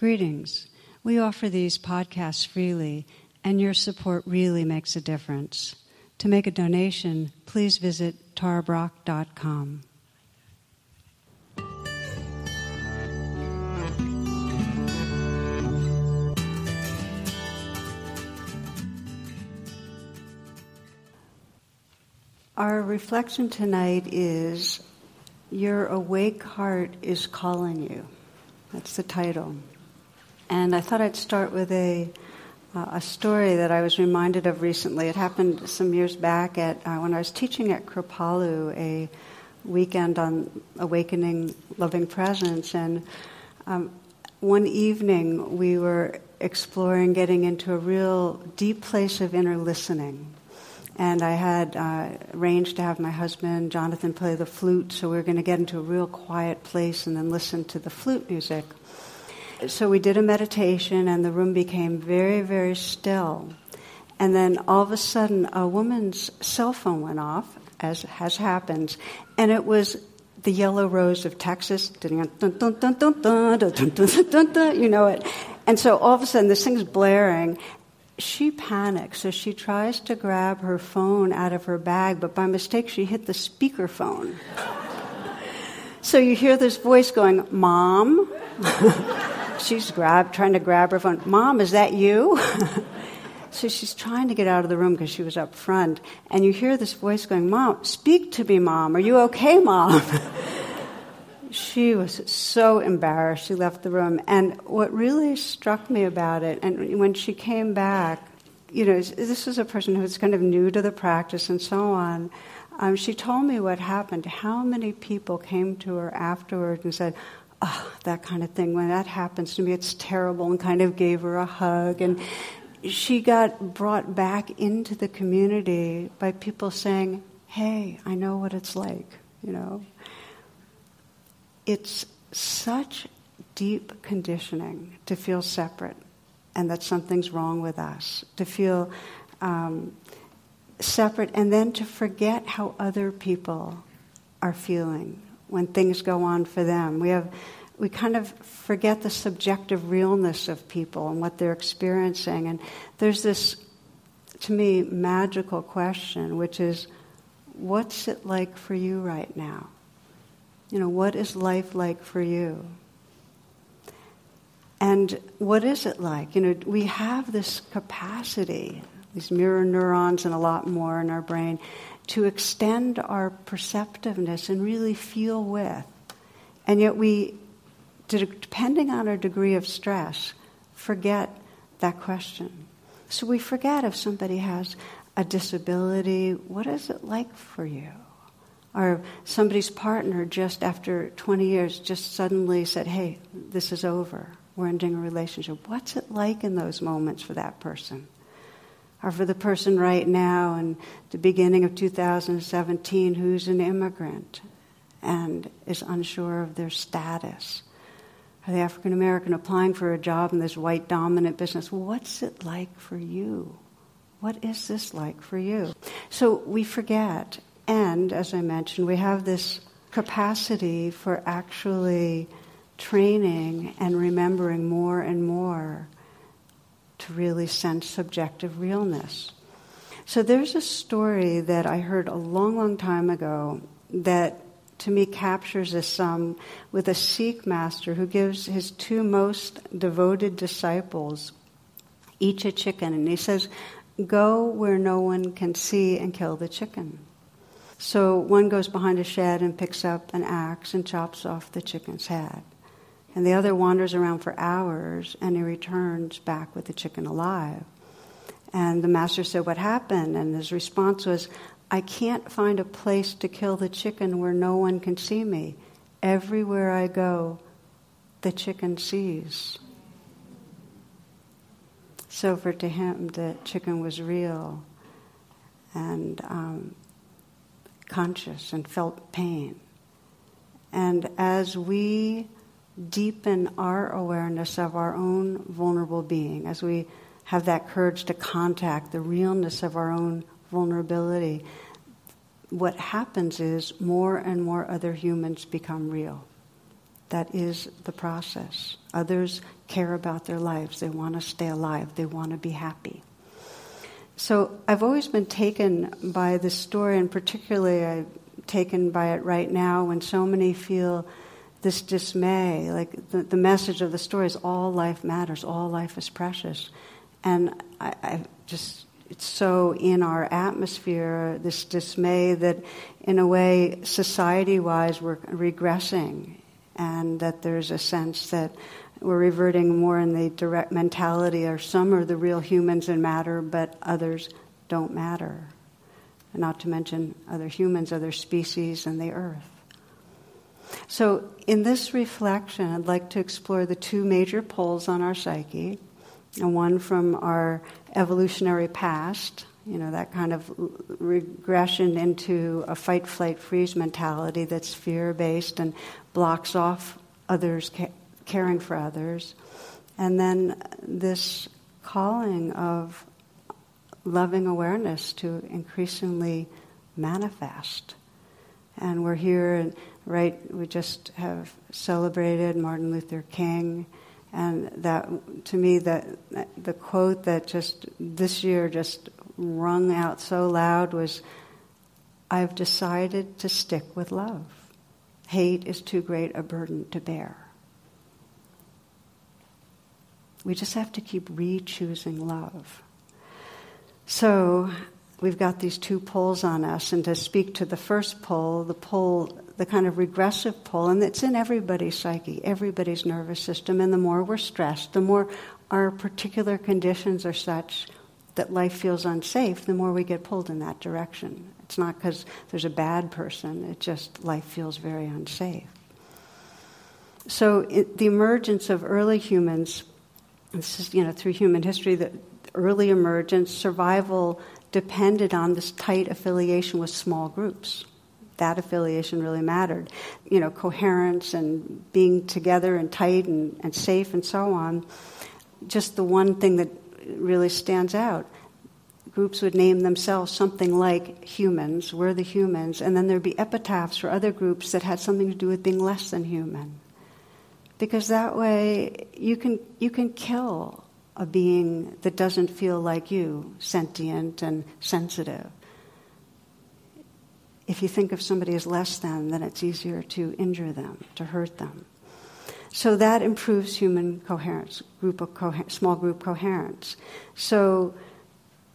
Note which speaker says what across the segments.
Speaker 1: Greetings. We offer these podcasts freely, and your support really makes a difference. To make a donation, please visit tarabrach.com. Our reflection tonight is Your Awake Heart is Calling You. That's the title. And I thought I'd start with a, uh, a story that I was reminded of recently. It happened some years back at, uh, when I was teaching at Kripalu, a weekend on awakening loving presence. And um, one evening we were exploring getting into a real deep place of inner listening and I had uh, arranged to have my husband, Jonathan, play the flute, so we were going to get into a real quiet place and then listen to the flute music. So we did a meditation, and the room became very, very still. And then all of a sudden, a woman's cell phone went off, as has happened, and it was the yellow rose of Texas. You know it. And so all of a sudden, this thing's blaring, she panics, so she tries to grab her phone out of her bag, but by mistake she hit the speaker phone. so you hear this voice going, Mom? She's grab, trying to grab her phone. Mom, is that you? so she's trying to get out of the room because she was up front. And you hear this voice going, Mom, speak to me, Mom. Are you okay, Mom? she was so embarrassed. She left the room. And what really struck me about it, and when she came back, you know, this is a person who's kind of new to the practice and so on. Um, she told me what happened. How many people came to her afterward and said, Oh, that kind of thing. When that happens to me, it's terrible, and kind of gave her a hug. And she got brought back into the community by people saying, Hey, I know what it's like, you know it's such deep conditioning to feel separate and that something's wrong with us, to feel um, separate, and then to forget how other people are feeling when things go on for them. We have we kind of forget the subjective realness of people and what they're experiencing. And there's this, to me, magical question, which is, what's it like for you right now? You know, what is life like for you? And what is it like? You know, we have this capacity, these mirror neurons and a lot more in our brain, to extend our perceptiveness and really feel with. And yet we, depending on our degree of stress, forget that question. So we forget if somebody has a disability, what is it like for you? or somebody's partner just after 20 years just suddenly said, hey, this is over. We're ending a relationship. What's it like in those moments for that person? Or for the person right now in the beginning of 2017 who's an immigrant and is unsure of their status? Or the African American applying for a job in this white dominant business. What's it like for you? What is this like for you? So we forget and, as I mentioned, we have this capacity for actually training and remembering more and more to really sense subjective realness. So there's a story that I heard a long, long time ago that to me captures this um, with a Sikh master who gives his two most devoted disciples each a chicken. And he says, Go where no one can see and kill the chicken. So one goes behind a shed and picks up an axe and chops off the chicken's head. And the other wanders around for hours and he returns back with the chicken alive. And the master said, What happened? And his response was, I can't find a place to kill the chicken where no one can see me. Everywhere I go, the chicken sees. So for to him, the chicken was real. And um, conscious and felt pain. And as we deepen our awareness of our own vulnerable being, as we have that courage to contact the realness of our own vulnerability, what happens is more and more other humans become real. That is the process. Others care about their lives. They want to stay alive. They want to be happy. So I've always been taken by this story, and particularly I'm taken by it right now when so many feel this dismay. Like the, the message of the story is all life matters, all life is precious. And I, I just it's so in our atmosphere, this dismay that, in a way, society wise, we're regressing, and that there's a sense that we're reverting more in the direct mentality, or some are the real humans and matter, but others don't matter. Not to mention other humans, other species, and the earth. So, in this reflection, I'd like to explore the two major poles on our psyche, and one from our evolutionary past, you know, that kind of regression into a fight, flight, freeze mentality that's fear based and blocks off others, ca- caring for others. And then this calling of loving awareness to increasingly manifest. And we're here, right, we just have celebrated Martin Luther King and that, to me, that the quote that just this year just rung out so loud was, "I've decided to stick with love. Hate is too great a burden to bear." We just have to keep re-choosing love. So we've got these two poles on us, and to speak to the first pole, the pole, the kind of regressive pole, and it's in everybody's psyche, everybody's nervous system, and the more we're stressed, the more our particular conditions are such that life feels unsafe, the more we get pulled in that direction. It's not because there's a bad person, it's just life feels very unsafe. So it, the emergence of early humans, this is, you know, through human history, the early emergence, survival depended on this tight affiliation with small groups. That affiliation really mattered. You know, coherence and being together and tight and, and safe and so on. Just the one thing that really stands out groups would name themselves something like humans, we're the humans, and then there'd be epitaphs for other groups that had something to do with being less than human. Because that way you can, you can kill a being that doesn't feel like you, sentient and sensitive. If you think of somebody as less than, then it's easier to injure them, to hurt them. So that improves human coherence, group of small group coherence. So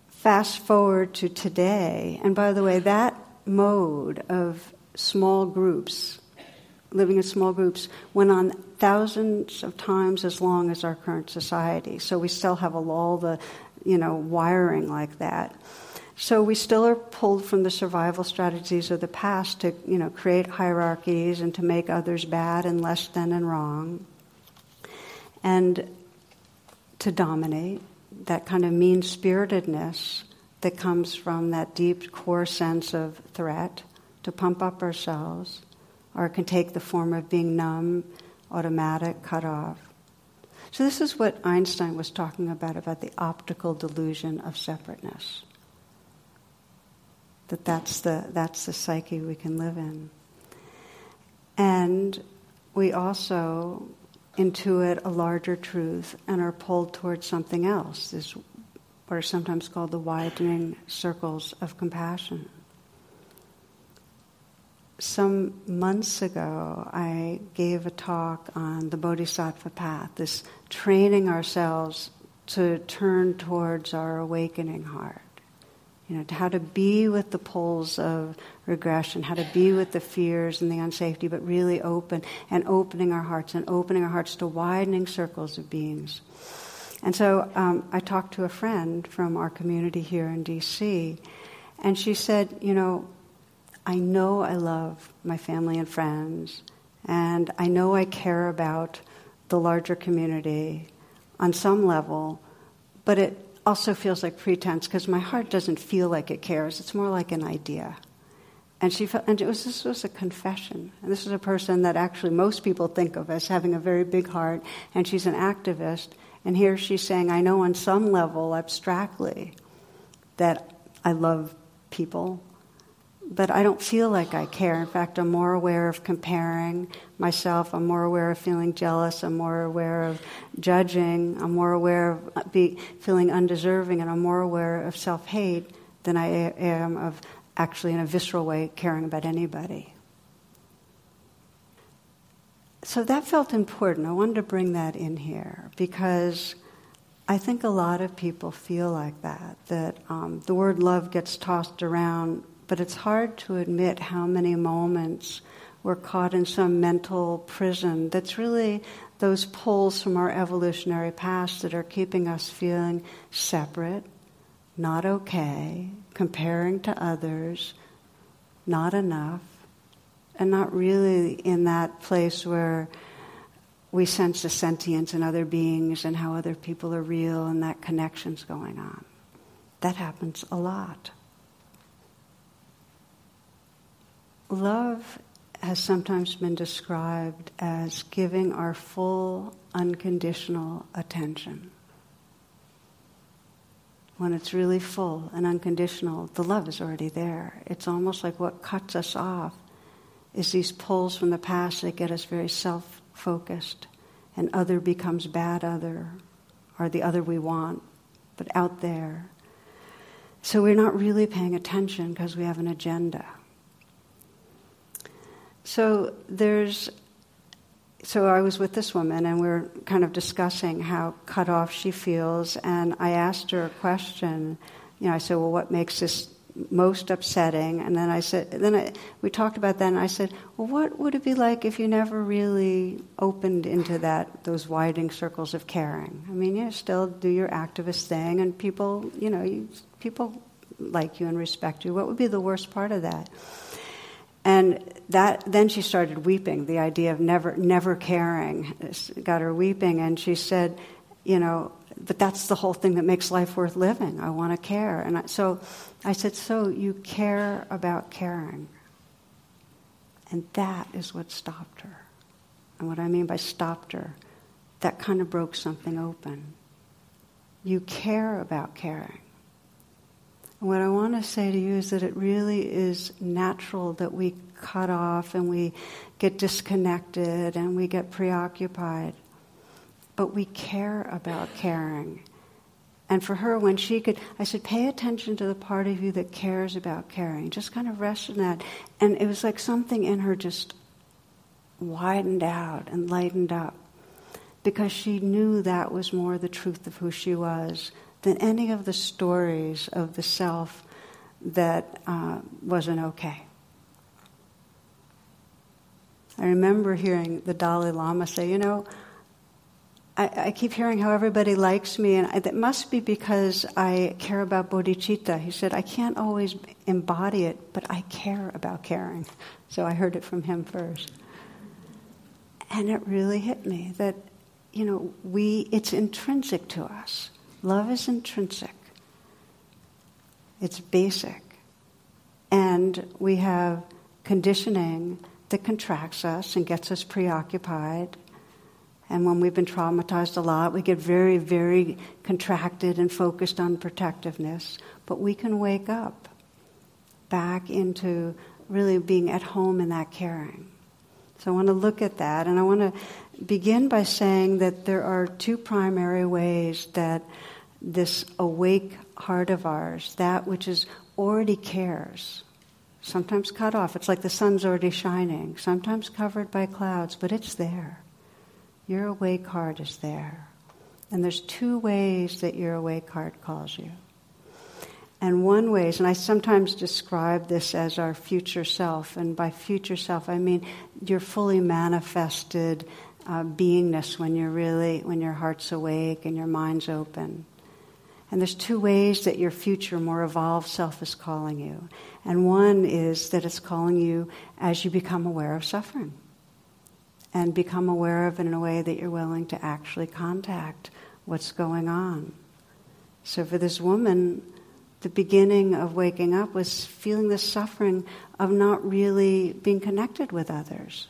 Speaker 1: fast forward to today, and by the way, that mode of small groups living in small groups went on thousands of times as long as our current society. So we still have all the, you know, wiring like that. So we still are pulled from the survival strategies of the past to, you know, create hierarchies and to make others bad and less than and wrong. And to dominate, that kind of mean spiritedness that comes from that deep core sense of threat, to pump up ourselves or it can take the form of being numb, automatic, cut off. So, this is what Einstein was talking about about the optical delusion of separateness. That that's the, that's the psyche we can live in. And we also intuit a larger truth and are pulled towards something else, this what are sometimes called the widening circles of compassion some months ago, I gave a talk on the Bodhisattva path, this training ourselves to turn towards our awakening heart. You know, how to be with the poles of regression, how to be with the fears and the unsafety, but really open and opening our hearts and opening our hearts to widening circles of beings. And so um, I talked to a friend from our community here in DC, and she said, you know, I know I love my family and friends, and I know I care about the larger community on some level, but it also feels like pretense because my heart doesn't feel like it cares. It's more like an idea. And she felt, and it was this was a confession. And this is a person that actually most people think of as having a very big heart, and she's an activist. And here she's saying, I know on some level, abstractly, that I love people, but I don't feel like I care. In fact, I'm more aware of comparing myself. I'm more aware of feeling jealous. I'm more aware of judging. I'm more aware of uh, be, feeling undeserving, and I'm more aware of self hate than I am of actually, in a visceral way, caring about anybody. So that felt important. I wanted to bring that in here because I think a lot of people feel like that, that um, the word love gets tossed around, but it's hard to admit how many moments we're caught in some mental prison that's really those pulls from our evolutionary past that are keeping us feeling separate, not okay, comparing to others, not enough, and not really in that place where we sense the sentience in other beings and how other people are real and that connection's going on. That happens a lot. Love has sometimes been described as giving our full, unconditional attention. When it's really full and unconditional, the love is already there. It's almost like what cuts us off is these pulls from the past that get us very self focused, and other becomes bad other, or the other we want, but out there. So we're not really paying attention because we have an agenda. So there's so I was with this woman and we are kind of discussing how cut off she feels and I asked her a question. You know, I said, Well what makes this most upsetting. And then I said, then I, we talked about that, and I said, well, what would it be like if you never really opened into that those widening circles of caring? I mean, you still do your activist thing, and people, you know, you, people like you and respect you. What would be the worst part of that? And that then she started weeping. The idea of never never caring got her weeping, and she said, you know, but that's the whole thing that makes life worth living. I want to care. And I, so I said, So you care about caring. And that is what stopped her. And what I mean by stopped her, that kind of broke something open. You care about caring. What I want to say to you is that it really is natural that we cut off and we get disconnected and we get preoccupied but we care about caring. And for her, when she could, I said, pay attention to the part of you that cares about caring. Just kind of rest in that. And it was like something in her just widened out and lightened up because she knew that was more the truth of who she was than any of the stories of the self that uh, wasn't okay. I remember hearing the Dalai Lama say, you know, I, I, keep hearing how everybody likes me, and it must be because I care about bodhicitta. He said, I can't always embody it, but I care about caring. So I heard it from him first. And it really hit me that, you know, we, it's intrinsic to us. Love is intrinsic, it's basic. And we have conditioning that contracts us and gets us preoccupied and when we've been traumatized a lot, we get very, very contracted and focused on protectiveness. But we can wake up back into really being at home in that caring. So I want to look at that, and I want to begin by saying that there are two primary ways that this awake heart of ours, that which is already cares, sometimes cut off. It's like the sun's already shining, sometimes covered by clouds, but it's there. Your awake heart is there. And there's two ways that your awake heart calls you. And one way is, and I sometimes describe this as our future self, and by future self I mean your fully manifested uh, beingness when you're really, when your heart's awake and your mind's open. And there's two ways that your future, more evolved self is calling you. And one is that it's calling you as you become aware of suffering and become aware of it in a way that you're willing to actually contact what's going on. So for this woman, the beginning of waking up was feeling the suffering of not really being connected with others.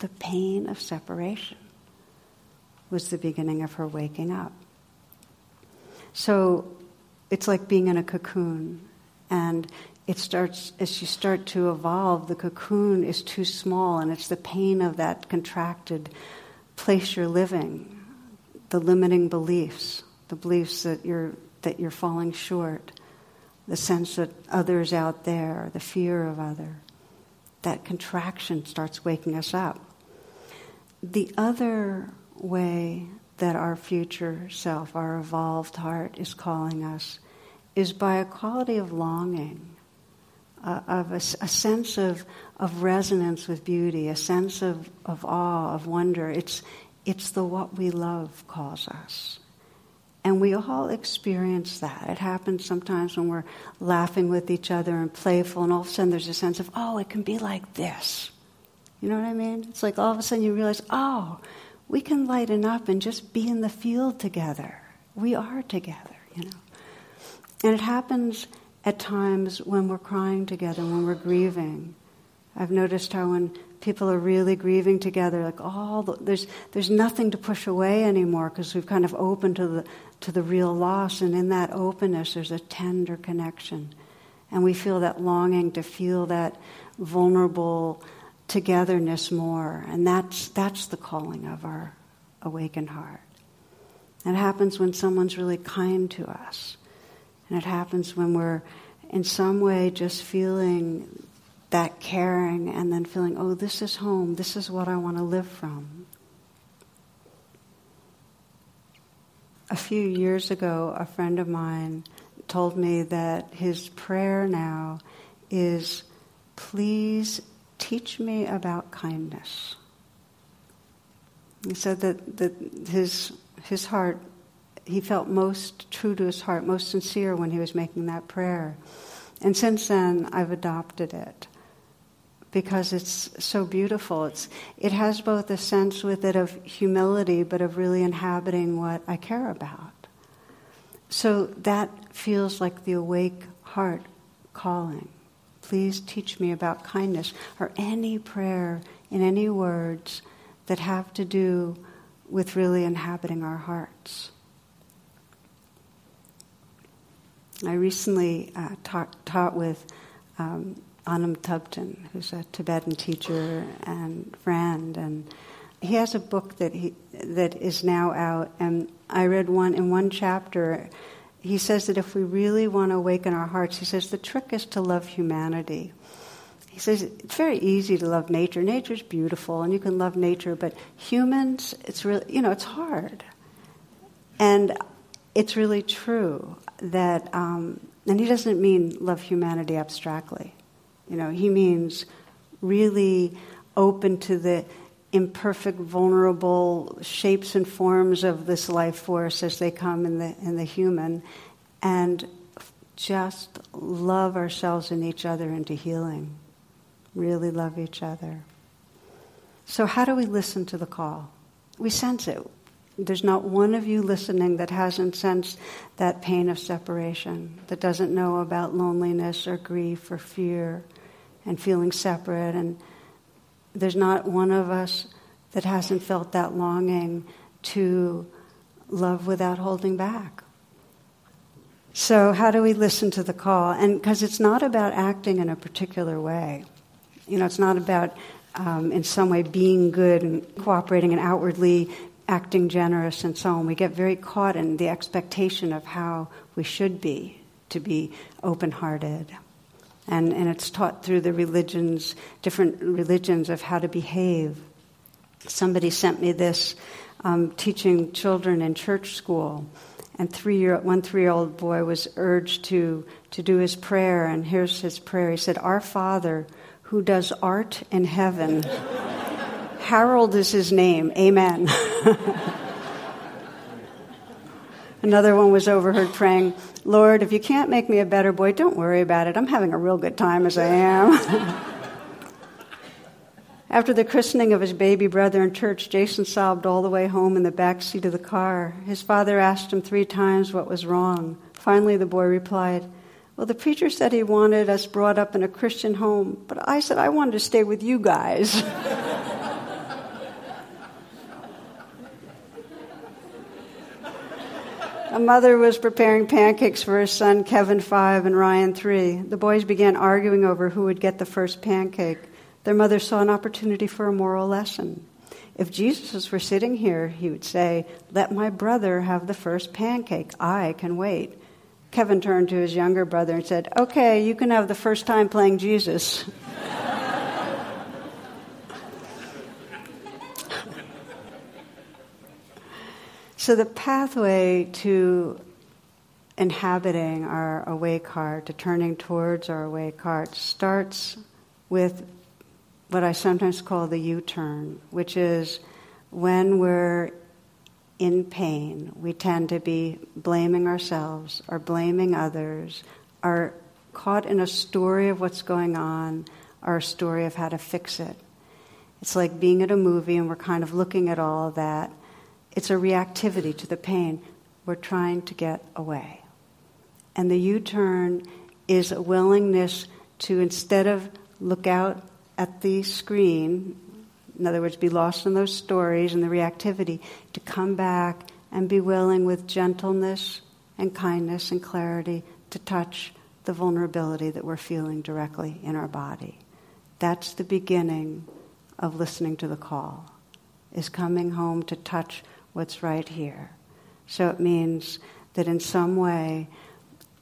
Speaker 1: The pain of separation was the beginning of her waking up. So it's like being in a cocoon and it starts, as you start to evolve, the cocoon is too small, and it's the pain of that contracted place you're living, the limiting beliefs, the beliefs that you're, that you're falling short, the sense that others out there, the fear of other. That contraction starts waking us up. The other way that our future self, our evolved heart, is calling us is by a quality of longing, uh, of a, a, sense of, of resonance with beauty, a sense of, of awe, of wonder. It's, it's the what we love calls us. And we all experience that. It happens sometimes when we're laughing with each other and playful, and all of a sudden there's a sense of, oh, it can be like this. You know what I mean? It's like all of a sudden you realize, oh, we can lighten up and just be in the field together. We are together, you know. And it happens at times when we're crying together, when we're grieving. I've noticed how when people are really grieving together, like all the, there's there's nothing to push away anymore because we've kind of opened to the to the real loss, and in that openness, there's a tender connection, and we feel that longing to feel that vulnerable togetherness more, and that's that's the calling of our awakened heart. It happens when someone's really kind to us, and it happens when we're in some way just feeling that caring and then feeling, oh, this is home, this is what I want to live from. A few years ago, a friend of mine told me that his prayer now is, please teach me about kindness. He said that, that his, his heart, he felt most true to his heart, most sincere when he was making that prayer. And since then, I've adopted it because it's so beautiful. It's, it has both a sense with it of humility, but of really inhabiting what I care about. So that feels like the awake heart calling. Please teach me about kindness, or any prayer in any words that have to do with really inhabiting our hearts. I recently uh, taught, taught with um, Anam Thubten, who's a Tibetan teacher and friend, and he has a book that he that is now out. And I read one in one chapter. He says that if we really want to awaken our hearts, he says the trick is to love humanity. He says it's very easy to love nature. Nature's beautiful, and you can love nature, but humans, it's really you know it's hard. And it's really true that, um, and he doesn't mean love humanity abstractly. You know, he means really open to the imperfect, vulnerable shapes and forms of this life force as they come in the, in the human, and just love ourselves and each other into healing. Really love each other. So, how do we listen to the call? We sense it. There's not one of you listening that hasn't sensed that pain of separation, that doesn't know about loneliness or grief or fear and feeling separate. And there's not one of us that hasn't felt that longing to love without holding back. So, how do we listen to the call? And because it's not about acting in a particular way, you know, it's not about um, in some way being good and cooperating and outwardly acting generous and so on. We get very caught in the expectation of how we should be to be open hearted. And, and it's taught through the religions, different religions, of how to behave. Somebody sent me this um, teaching children in church school. And three year, one three year old boy was urged to, to do his prayer. And here's his prayer He said, Our Father, who does art in heaven. Harold is his name. Amen. Another one was overheard praying, Lord, if you can't make me a better boy, don't worry about it. I'm having a real good time as I am. After the christening of his baby brother in church, Jason sobbed all the way home in the back seat of the car. His father asked him three times what was wrong. Finally, the boy replied, Well, the preacher said he wanted us brought up in a Christian home, but I said I wanted to stay with you guys. A mother was preparing pancakes for her son, Kevin, five, and Ryan, three. The boys began arguing over who would get the first pancake. Their mother saw an opportunity for a moral lesson. If Jesus were sitting here, he would say, Let my brother have the first pancake. I can wait. Kevin turned to his younger brother and said, Okay, you can have the first time playing Jesus. so, the pathway to inhabiting our awake heart, to turning towards our awake heart, starts with what I sometimes call the U turn, which is when we're in pain, we tend to be blaming ourselves or blaming others, are caught in a story of what's going on a story of how to fix it. It's like being at a movie and we're kind of looking at all that. It's a reactivity to the pain. We're trying to get away. And the U turn is a willingness to, instead of look out at the screen, in other words, be lost in those stories and the reactivity, to come back and be willing with gentleness and kindness and clarity to touch the vulnerability that we're feeling directly in our body. That's the beginning of listening to the call, is coming home to touch what's right here. So it means that in some way,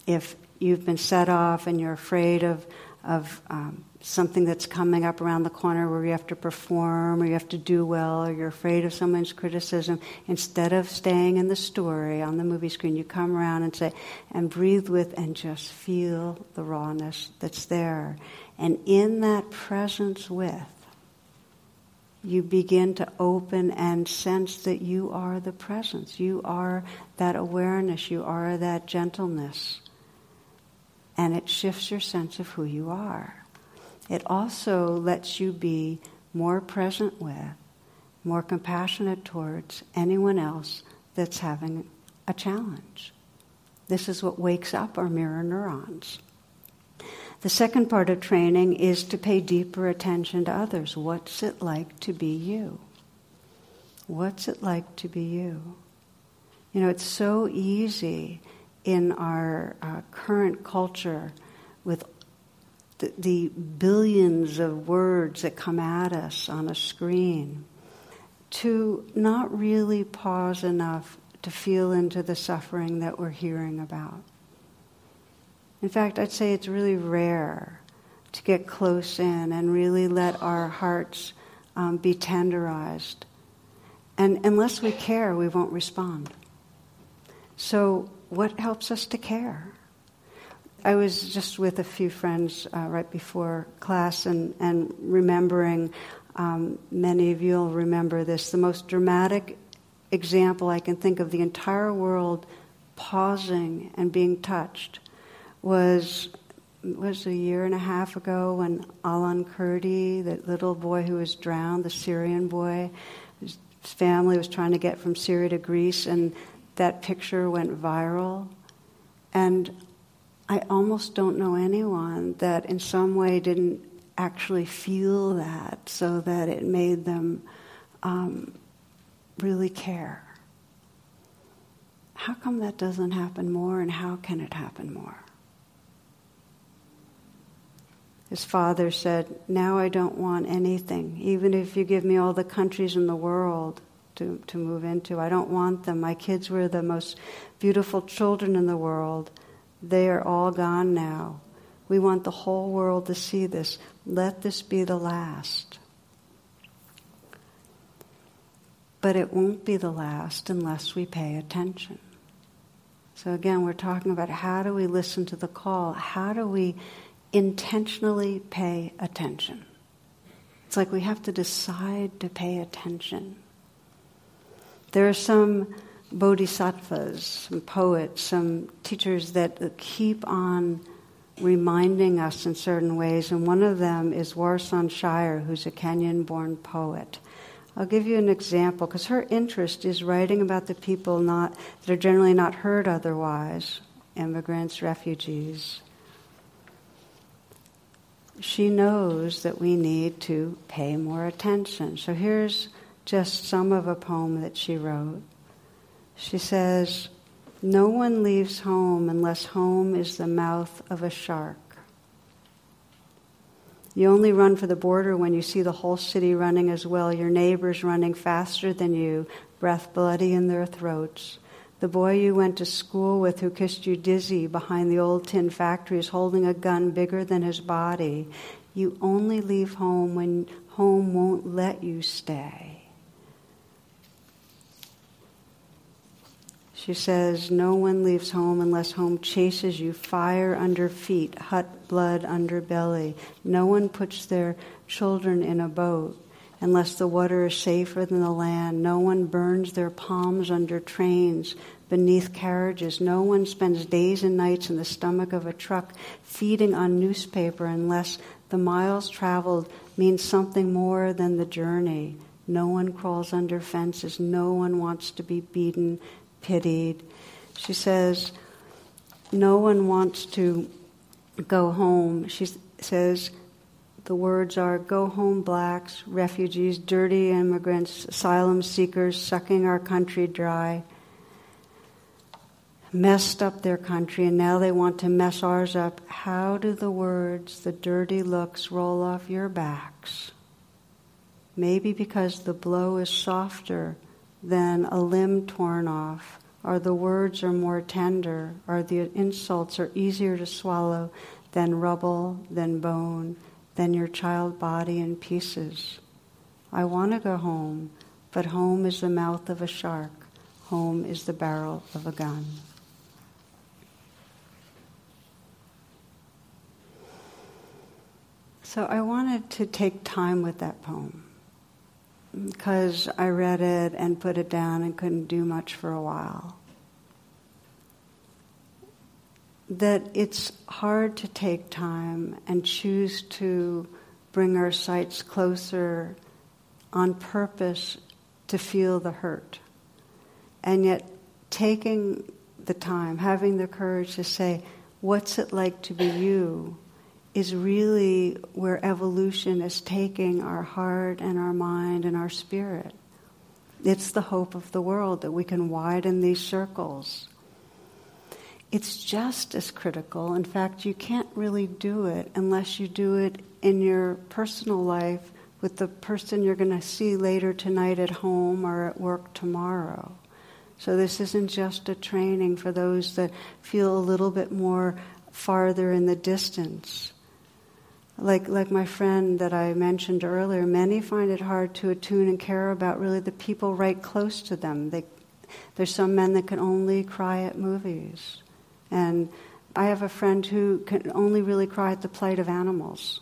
Speaker 1: if you've been set off and you're afraid of, of um, something that's coming up around the corner where you have to perform or you have to do well or you're afraid of someone's criticism, instead of staying in the story on the movie screen, you come around and say, and breathe with and just feel the rawness that's there. And in that presence with, you begin to open and sense that you are the presence. You are that awareness. You are that gentleness. And it shifts your sense of who you are it also lets you be more present with, more compassionate towards anyone else that's having a challenge. This is what wakes up our mirror neurons. The second part of training is to pay deeper attention to others. What's it like to be you? What's it like to be you? You know, it's so easy in our uh, current culture with the, the billions of words that come at us on a screen, to not really pause enough to feel into the suffering that we're hearing about. In fact, I'd say it's really rare to get close in and really let our hearts um, be tenderized. And unless we care, we won't respond. So, what helps us to care? I was just with a few friends uh, right before class and, and remembering, um, many of you will remember this, the most dramatic example I can think of the entire world pausing and being touched was was a year and a half ago when Alan Kurdi, that little boy who was drowned, the Syrian boy, his family was trying to get from Syria to Greece, and that picture went viral. And I almost don't know anyone that in some way didn't actually feel that so that it made them um, really care. How come that doesn't happen more and how can it happen more? His father said, Now I don't want anything. Even if you give me all the countries in the world to, to move into, I don't want them. My kids were the most beautiful children in the world. They are all gone now. We want the whole world to see this. Let this be the last. But it won't be the last unless we pay attention. So, again, we're talking about how do we listen to the call? How do we intentionally pay attention? It's like we have to decide to pay attention. There are some bodhisattvas, some poets, some teachers that keep on reminding us in certain ways, and one of them is Warsan Shire, who's a Kenyan born poet. I'll give you an example because her interest is writing about the people not, that are generally not heard otherwise immigrants, refugees. She knows that we need to pay more attention. So here's just some of a poem that she wrote. She says, No one leaves home unless home is the mouth of a shark. You only run for the border when you see the whole city running as well, your neighbors running faster than you, breath bloody in their throats. The boy you went to school with who kissed you dizzy behind the old tin factory is holding a gun bigger than his body. You only leave home when home won't let you stay. She says, No one leaves home unless home chases you, fire under feet, hot blood under belly. No one puts their children in a boat unless the water is safer than the land. No one burns their palms under trains, beneath carriages. No one spends days and nights in the stomach of a truck feeding on newspaper unless the miles traveled means something more than the journey. No one crawls under fences. No one wants to be beaten, pitied. She says, No one wants to go home. She says, the words are Go home, blacks, refugees, dirty immigrants, asylum seekers, sucking our country dry. Messed up their country, and now they want to mess ours up. How do the words, the dirty looks, roll off your backs? Maybe because the blow is softer than a limb torn off, or the words are more tender, or the insults are easier to swallow than rubble, than bone than your child body in pieces. I want to go home, but home is the mouth of a shark. Home is the barrel of a gun. So I wanted to take time with that poem because I read it and put it down and couldn't do much for a while. That it's hard to take time and choose to bring our sights closer on purpose to feel the hurt. And yet, taking the time, having the courage to say, What's it like to be you? is really where evolution is taking our heart and our mind and our spirit. It's the hope of the world that we can widen these circles it's just as critical. In fact, you can't really do it unless you do it in your personal life with the person you're going to see later tonight at home or at work tomorrow. So this isn't just a training for those that feel a little bit more farther in the distance. Like, like my friend that I mentioned earlier, many find it hard to attune and care about really the people right close to them. They, there's some men that can only cry at movies. And I have a friend who can only really cry at the plight of animals.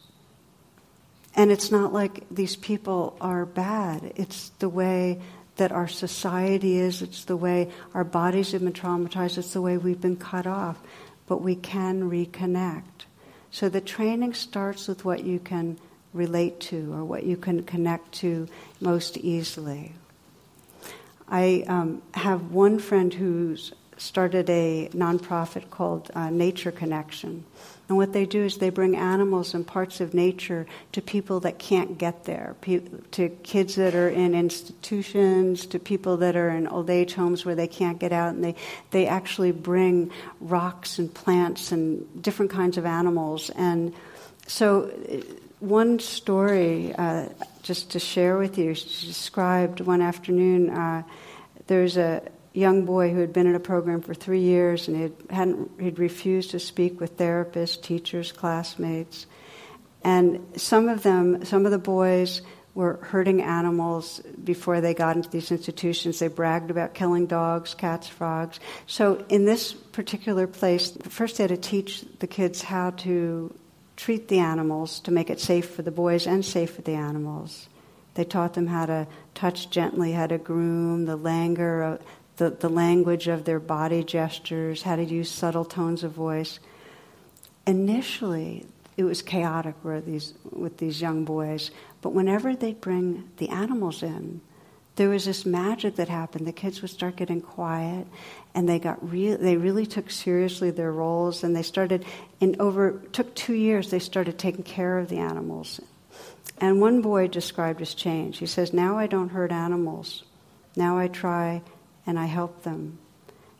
Speaker 1: And it's not like these people are bad. It's the way that our society is. It's the way our bodies have been traumatized. It's the way we've been cut off. But we can reconnect. So the training starts with what you can relate to or what you can connect to most easily. I um, have one friend who's started a nonprofit called uh, Nature Connection. And what they do is they bring animals and parts of nature to people that can't get there, pe- to kids that are in institutions, to people that are in old age homes where they can't get out. And they, they actually bring rocks and plants and different kinds of animals. And so, uh, one story, uh, just to share with you, she described one afternoon. Uh, there's a young boy who had been in a program for three years and he hadn't he'd refused to speak with therapists, teachers, classmates, and some of them, some of the boys were hurting animals before they got into these institutions. They bragged about killing dogs, cats, frogs. So in this particular place, first they had to teach the kids how to treat the animals to make it safe for the boys and safe for the animals. They taught them how to touch gently, how to groom, the languor, the, the language of their body gestures, how to use subtle tones of voice. Initially, it was chaotic with these, with these young boys, but whenever they'd bring the animals in, there was this magic that happened. The kids would start getting quiet, and they got real. They really took seriously their roles, and they started. In over took two years, they started taking care of the animals. And one boy described his change. He says, "Now I don't hurt animals. Now I try and I help them.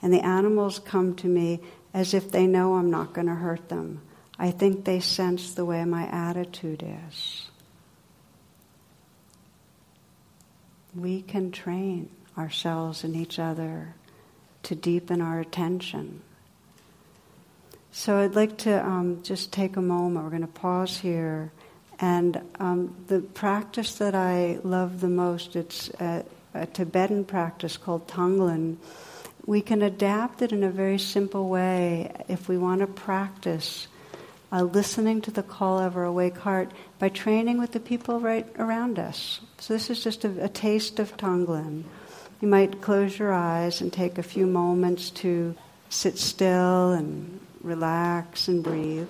Speaker 1: And the animals come to me as if they know I'm not going to hurt them. I think they sense the way my attitude is. We can train ourselves and each other to deepen our attention. So I'd like to um, just take a moment. We're going to pause here. And um, the practice that I love the most, it's a, a Tibetan practice called Tonglen. We can adapt it in a very simple way if we want to practice uh, listening to the call of our awake heart by training with the people right around us. So this is just a, a taste of Tonglen. You might close your eyes and take a few moments to sit still and relax and breathe.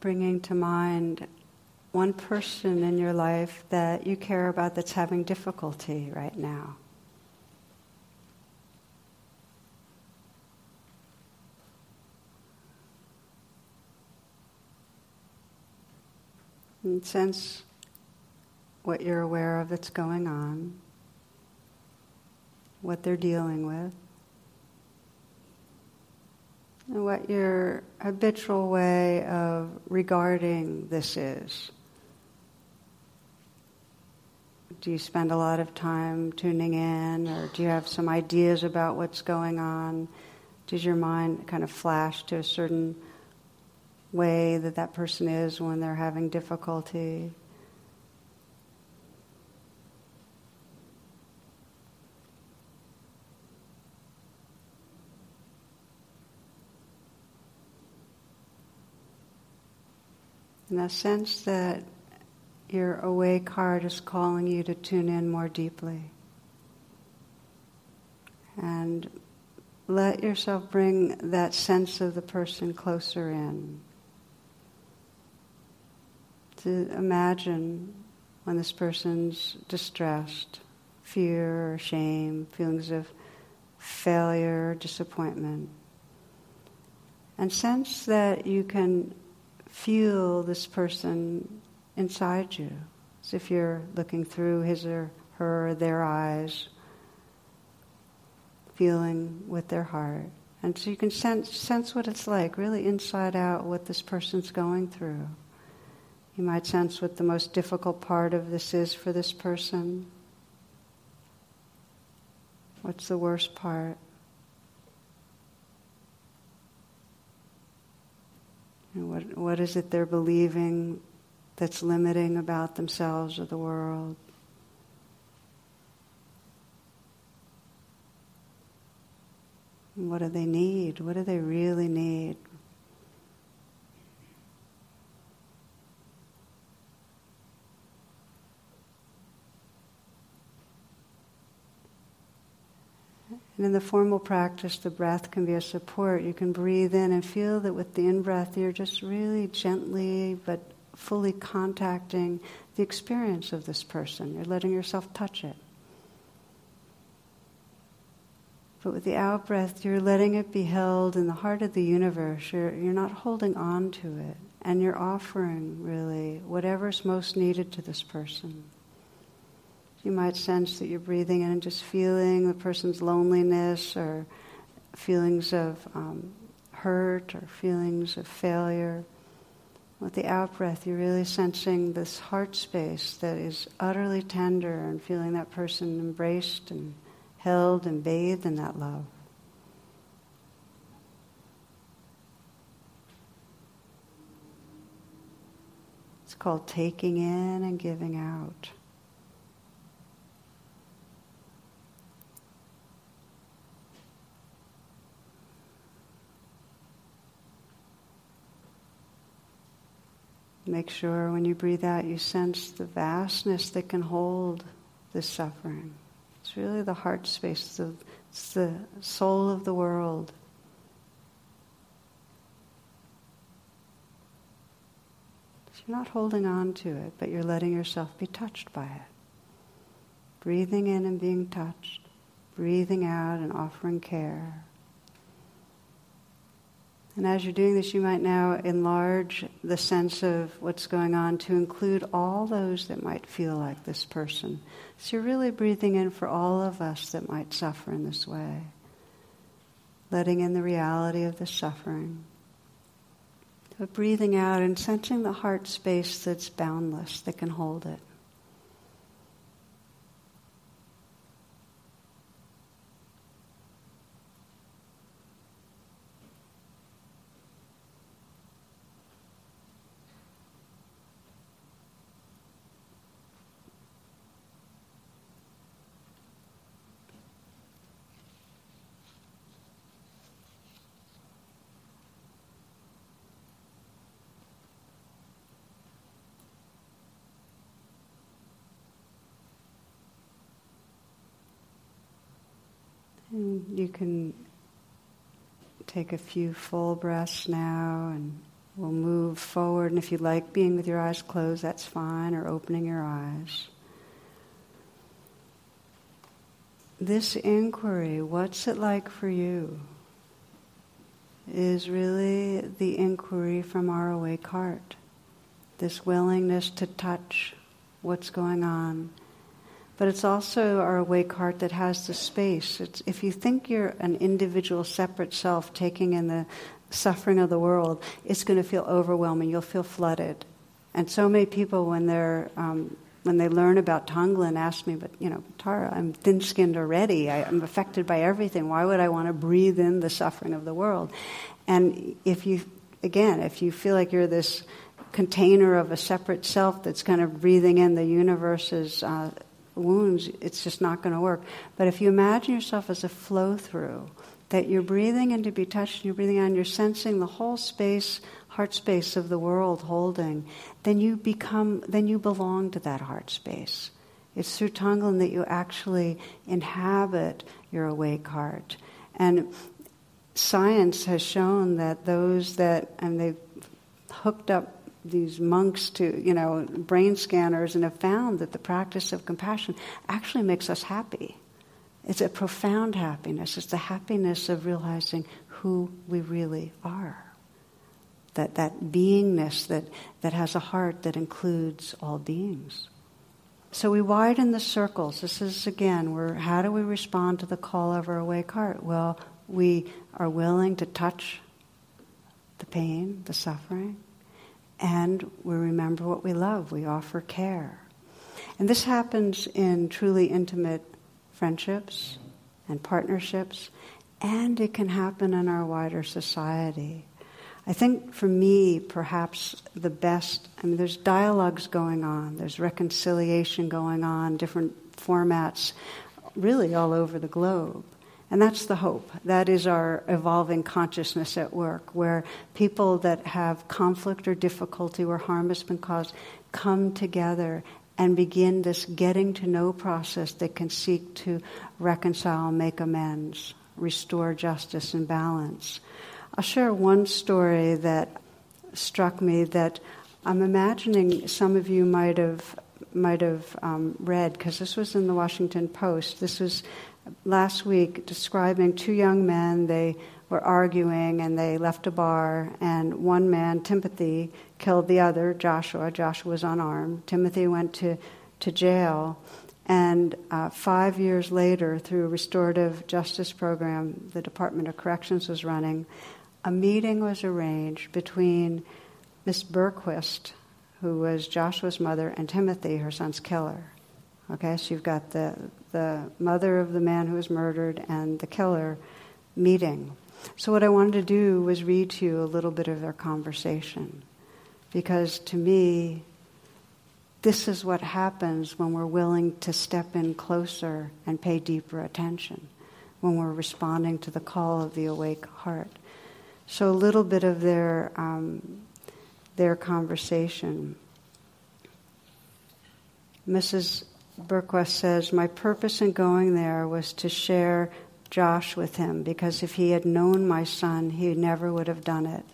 Speaker 1: Bringing to mind one person in your life that you care about that's having difficulty right now. And sense what you're aware of that's going on, what they're dealing with, and what your habitual way of regarding this is. Do you spend a lot of time tuning in, or do you have some ideas about what's going on? Does your mind kind of flash to a certain way that that person is when they're having difficulty? In a sense that your awake heart is calling you to tune in more deeply. And let yourself bring that sense of the person closer in. To imagine when this person's distressed, fear or shame, feelings of failure, disappointment. And sense that you can feel this person inside you, as if you're looking through his or her or their eyes, feeling with their heart. And so you can sense, sense what it's like, really inside out, what this person's going through. You might sense what the most difficult part of this is for this person. What's the worst part? What, what is it they're believing that's limiting about themselves or the world? What do they need? What do they really need? And in the formal practice, the breath can be a support. You can breathe in and feel that with the in breath, you're just really gently but fully contacting the experience of this person. You're letting yourself touch it. But with the out breath, you're letting it be held in the heart of the universe. You're, you're not holding on to it. And you're offering, really, whatever's most needed to this person. You might sense that you're breathing in and just feeling the person's loneliness or feelings of um, hurt or feelings of failure. With the out breath, you're really sensing this heart space that is utterly tender and feeling that person embraced and held and bathed in that love. It's called taking in and giving out. Make sure when you breathe out, you sense the vastness that can hold this suffering. It's really the heart space, it's the soul of the world. So you're not holding on to it, but you're letting yourself be touched by it. Breathing in and being touched, breathing out and offering care. And as you're doing this, you might now enlarge the sense of what's going on to include all those that might feel like this person. So you're really breathing in for all of us that might suffer in this way, letting in the reality of the suffering. But breathing out and sensing the heart space that's boundless, that can hold it. And you can take a few full breaths now and we'll move forward. And if you like being with your eyes closed, that's fine, or opening your eyes. This inquiry, what's it like for you, is really the inquiry from our awake heart. This willingness to touch what's going on but it's also our awake heart that has the space. It's, if you think you're an individual, separate self taking in the suffering of the world, it's going to feel overwhelming. You'll feel flooded. And so many people, when they're um, when they learn about Tonglen, ask me, "But you know, Tara, I'm thin-skinned already. I, I'm affected by everything. Why would I want to breathe in the suffering of the world?" And if you, again, if you feel like you're this container of a separate self that's kind of breathing in the universe's uh, wounds, it's just not going to work. But if you imagine yourself as a flow through, that you're breathing in to be touched and you're breathing out and you're sensing the whole space, heart space of the world holding, then you become, then you belong to that heart space. It's through Tonglen that you actually inhabit your awake heart. And science has shown that those that, and they've hooked up these monks to, you know, brain scanners and have found that the practice of compassion actually makes us happy. It's a profound happiness. It's the happiness of realizing who we really are. That, that beingness that, that has a heart that includes all beings. So we widen the circles. This is again where how do we respond to the call of our awake heart? Well, we are willing to touch the pain, the suffering and we remember what we love. We offer care. And this happens in truly intimate friendships and partnerships, and it can happen in our wider society. I think for me, perhaps the best, I mean, there's dialogues going on, there's reconciliation going on, different formats, really all over the globe. And that's the hope. That is our evolving consciousness at work, where people that have conflict or difficulty where harm has been caused come together and begin this getting to know process that can seek to reconcile, make amends, restore justice and balance. I'll share one story that struck me that I'm imagining some of you might have might have um, read because this was in the Washington Post. This was last week describing two young men. They were arguing and they left a bar, and one man, Timothy, killed the other, Joshua. Joshua was unarmed. Timothy went to, to jail. And uh, five years later, through a restorative justice program the Department of Corrections was running, a meeting was arranged between Miss Bergquist, who was Joshua's mother, and Timothy, her son's killer. Okay, so you've got the, the mother of the man who was murdered and the killer meeting. So, what I wanted to do was read to you a little bit of their conversation. Because to me, this is what happens when we're willing to step in closer and pay deeper attention, when we're responding to the call of the awake heart. So, a little bit of their, um, their conversation. Mrs. Bergquist says, My purpose in going there was to share Josh with him because if he had known my son, he never would have done it.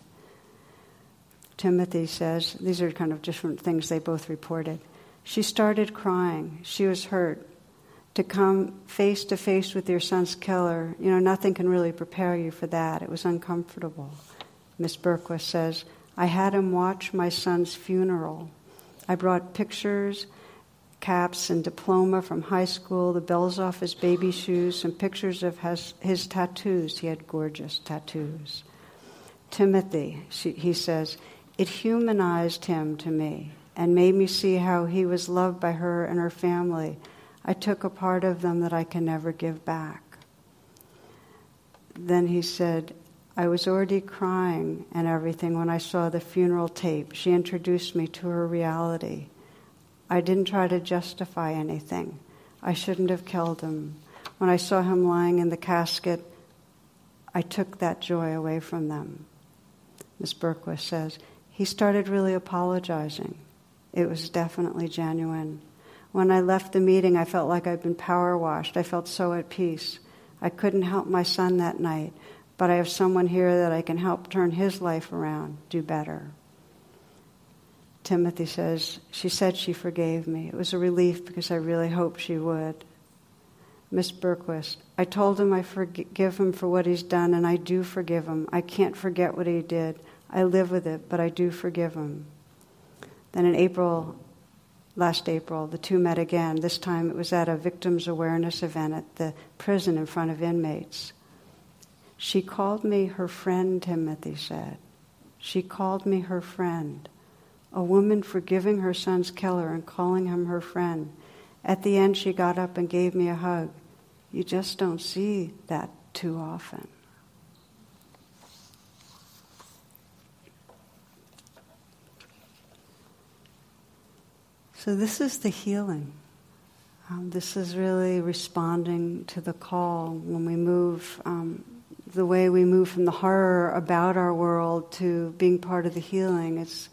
Speaker 1: Timothy says, these are kind of different things they both reported. She started crying. She was hurt. To come face to face with your son's killer, you know, nothing can really prepare you for that. It was uncomfortable. Miss Berquist says, I had him watch my son's funeral. I brought pictures, caps, and diploma from high school, the bells off his baby shoes, some pictures of his, his tattoos. He had gorgeous tattoos. Timothy, she, he says, it humanized him to me and made me see how he was loved by her and her family. I took a part of them that I can never give back. Then he said, I was already crying and everything when I saw the funeral tape. She introduced me to her reality. I didn't try to justify anything. I shouldn't have killed him. When I saw him lying in the casket, I took that joy away from them. Miss Berquist says, he started really apologizing. It was definitely genuine. When I left the meeting, I felt like I'd been power washed. I felt so at peace. I couldn't help my son that night, but I have someone here that I can help turn his life around, do better. Timothy says, She said she forgave me. It was a relief because I really hoped she would. Miss Berquist, I told him I forgive him for what he's done, and I do forgive him. I can't forget what he did. I live with it, but I do forgive him. Then in April, last April, the two met again. This time it was at a victims awareness event at the prison in front of inmates. She called me her friend, Timothy said. She called me her friend a woman forgiving her son's killer and calling him her friend. At the end, she got up and gave me a hug. You just don't see that too often. So, this is the healing. Um, this is really responding to the call when we move, um, the way we move from the horror about our world to being part of the healing. It's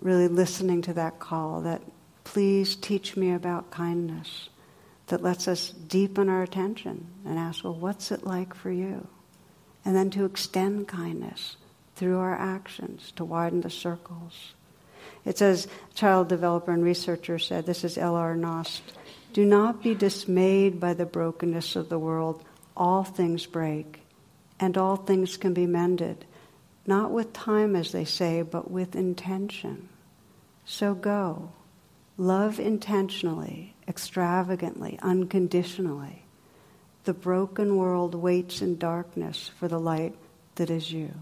Speaker 1: really listening to that call that please teach me about kindness that lets us deepen our attention and ask, well, what's it like for you? And then to extend kindness through our actions to widen the circles. It says, child developer and researcher said, this is L.R. Knost, do not be dismayed by the brokenness of the world. All things break, and all things can be mended. Not with time, as they say, but with intention. So go. Love intentionally, extravagantly, unconditionally. The broken world waits in darkness for the light that is you.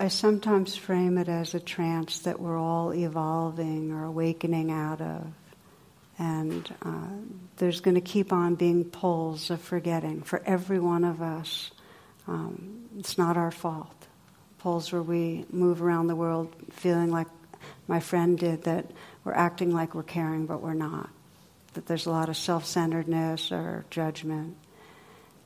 Speaker 1: I sometimes frame it as a trance that we're all evolving or awakening out of. And uh, there's going to keep on being pulls of forgetting for every one of us. Um, it's not our fault. Pulls where we move around the world feeling like my friend did, that we're acting like we're caring, but we're not. That there's a lot of self centeredness or judgment.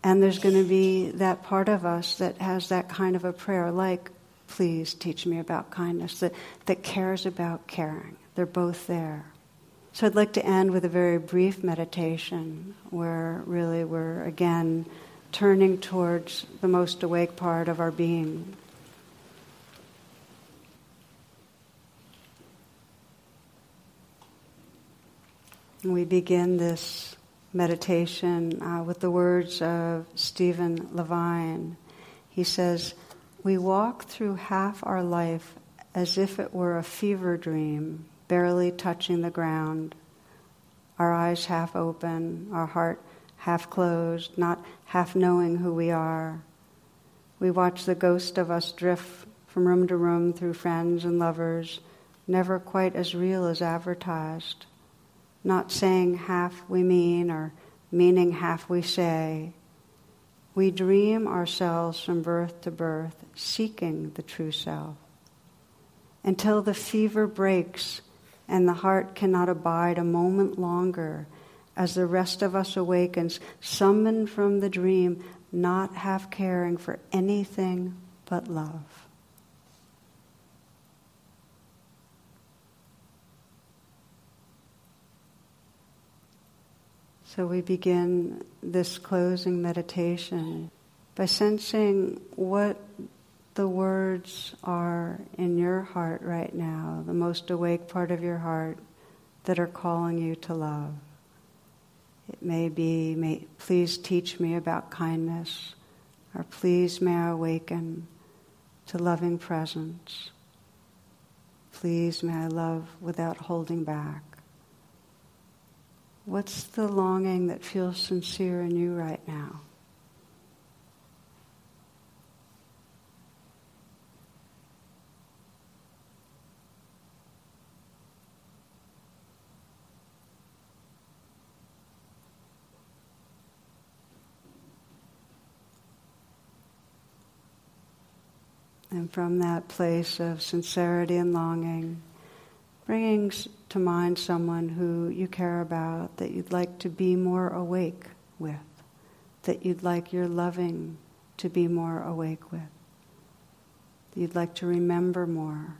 Speaker 1: And there's going to be that part of us that has that kind of a prayer, like, please teach me about kindness, that, that cares about caring. They're both there. So I'd like to end with a very brief meditation where really we're again turning towards the most awake part of our being. And we begin this meditation uh, with the words of Stephen Levine. He says, We walk through half our life as if it were a fever dream barely touching the ground, our eyes half open, our heart half closed, not half knowing who we are. We watch the ghost of us drift from room to room through friends and lovers, never quite as real as advertised, not saying half we mean or meaning half we say. We dream ourselves from birth to birth, seeking the true self. Until the fever breaks and the heart cannot abide a moment longer as the rest of us awakens, summoned from the dream, not half caring for anything but love. So we begin this closing meditation by sensing what the words are in your heart right now, the most awake part of your heart, that are calling you to love. It may be, may, please teach me about kindness, or please may I awaken to loving presence. Please may I love without holding back. What's the longing that feels sincere in you right now? And from that place of sincerity and longing, bringing to mind someone who you care about, that you'd like to be more awake with, that you'd like your loving to be more awake with, that you'd like to remember more.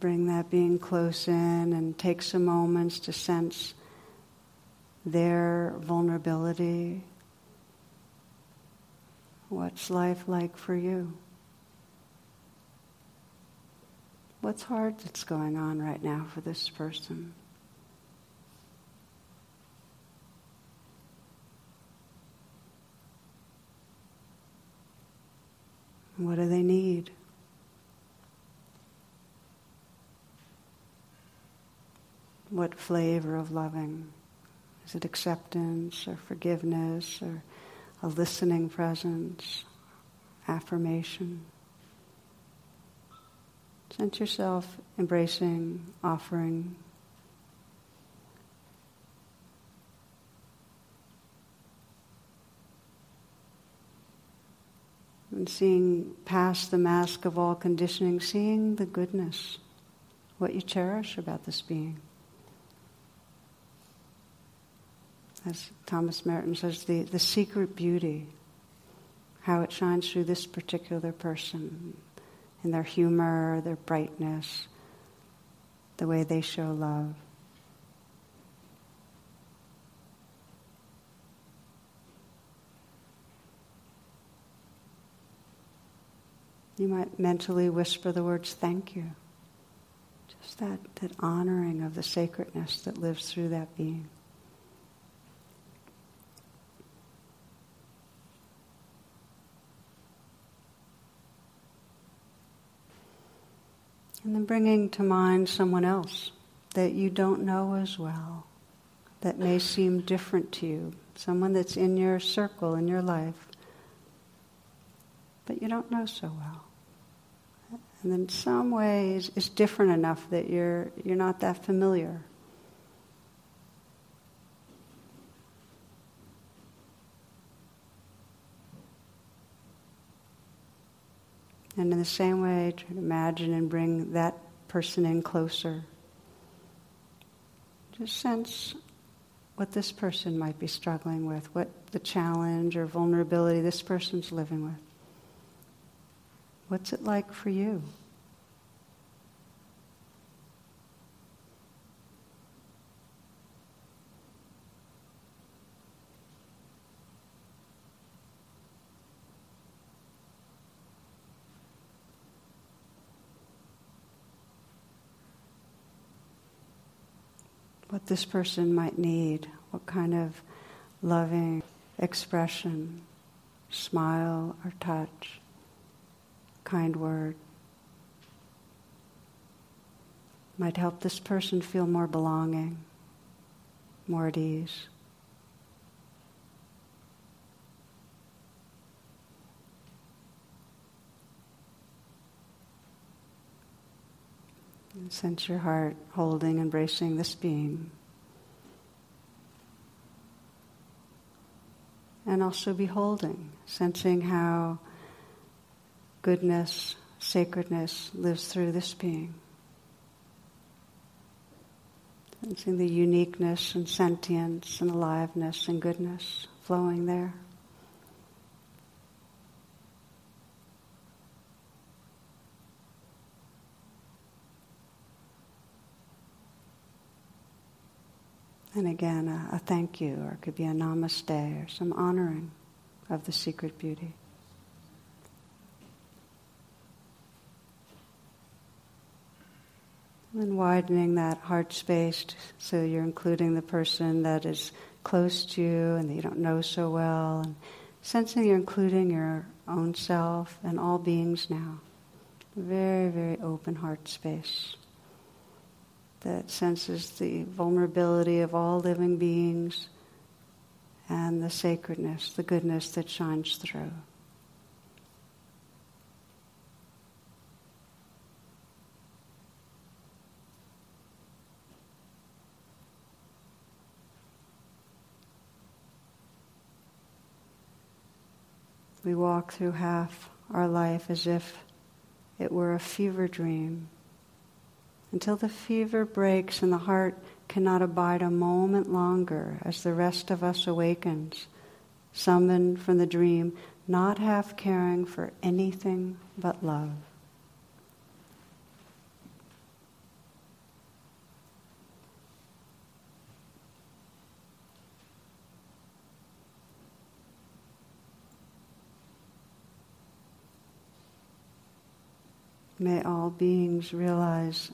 Speaker 1: Bring that being close in and take some moments to sense their vulnerability. What's life like for you? What's hard that's going on right now for this person? What do they need? What flavor of loving? Is it acceptance or forgiveness or a listening presence, affirmation? Sense yourself embracing, offering. And seeing past the mask of all conditioning, seeing the goodness, what you cherish about this being. As Thomas Merton says, the, the secret beauty, how it shines through this particular person, in their humor, their brightness, the way they show love. You might mentally whisper the words, thank you. Just that, that honoring of the sacredness that lives through that being. And then bringing to mind someone else that you don't know as well, that may seem different to you, someone that's in your circle, in your life, but you don't know so well. And in some ways it's different enough that you're, you're not that familiar. And in the same way, try to imagine and bring that person in closer. Just sense what this person might be struggling with, what the challenge or vulnerability this person's living with. What's it like for you? This person might need, what kind of loving expression, smile or touch, kind word might help this person feel more belonging, more at ease. Sense your heart holding, embracing this being. And also beholding, sensing how goodness, sacredness lives through this being. Sensing the uniqueness and sentience and aliveness and goodness flowing there. And again, a, a, thank you, or it could be a namaste, or some honoring of the secret beauty. And widening that heart space so you're including the person that is close to you and that you don't know so well, and sensing you're including your own self and all beings now. Very, very open heart space that senses the vulnerability of all living beings and the sacredness, the goodness that shines through. We walk through half our life as if it were a fever dream. Until the fever breaks and the heart cannot abide a moment longer as the rest of us awakens, summoned from the dream, not half caring for anything but love. May all beings realize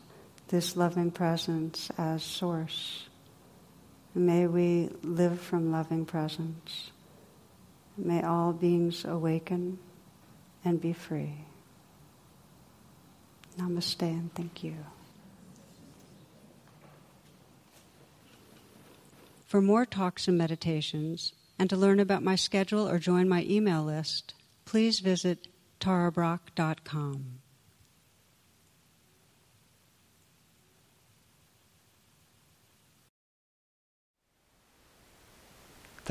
Speaker 1: this loving presence as source. May we live from loving presence. May all beings awaken and be free. Namaste and thank you. For more talks and meditations, and to learn about my schedule or join my email list, please visit tarabrach.com.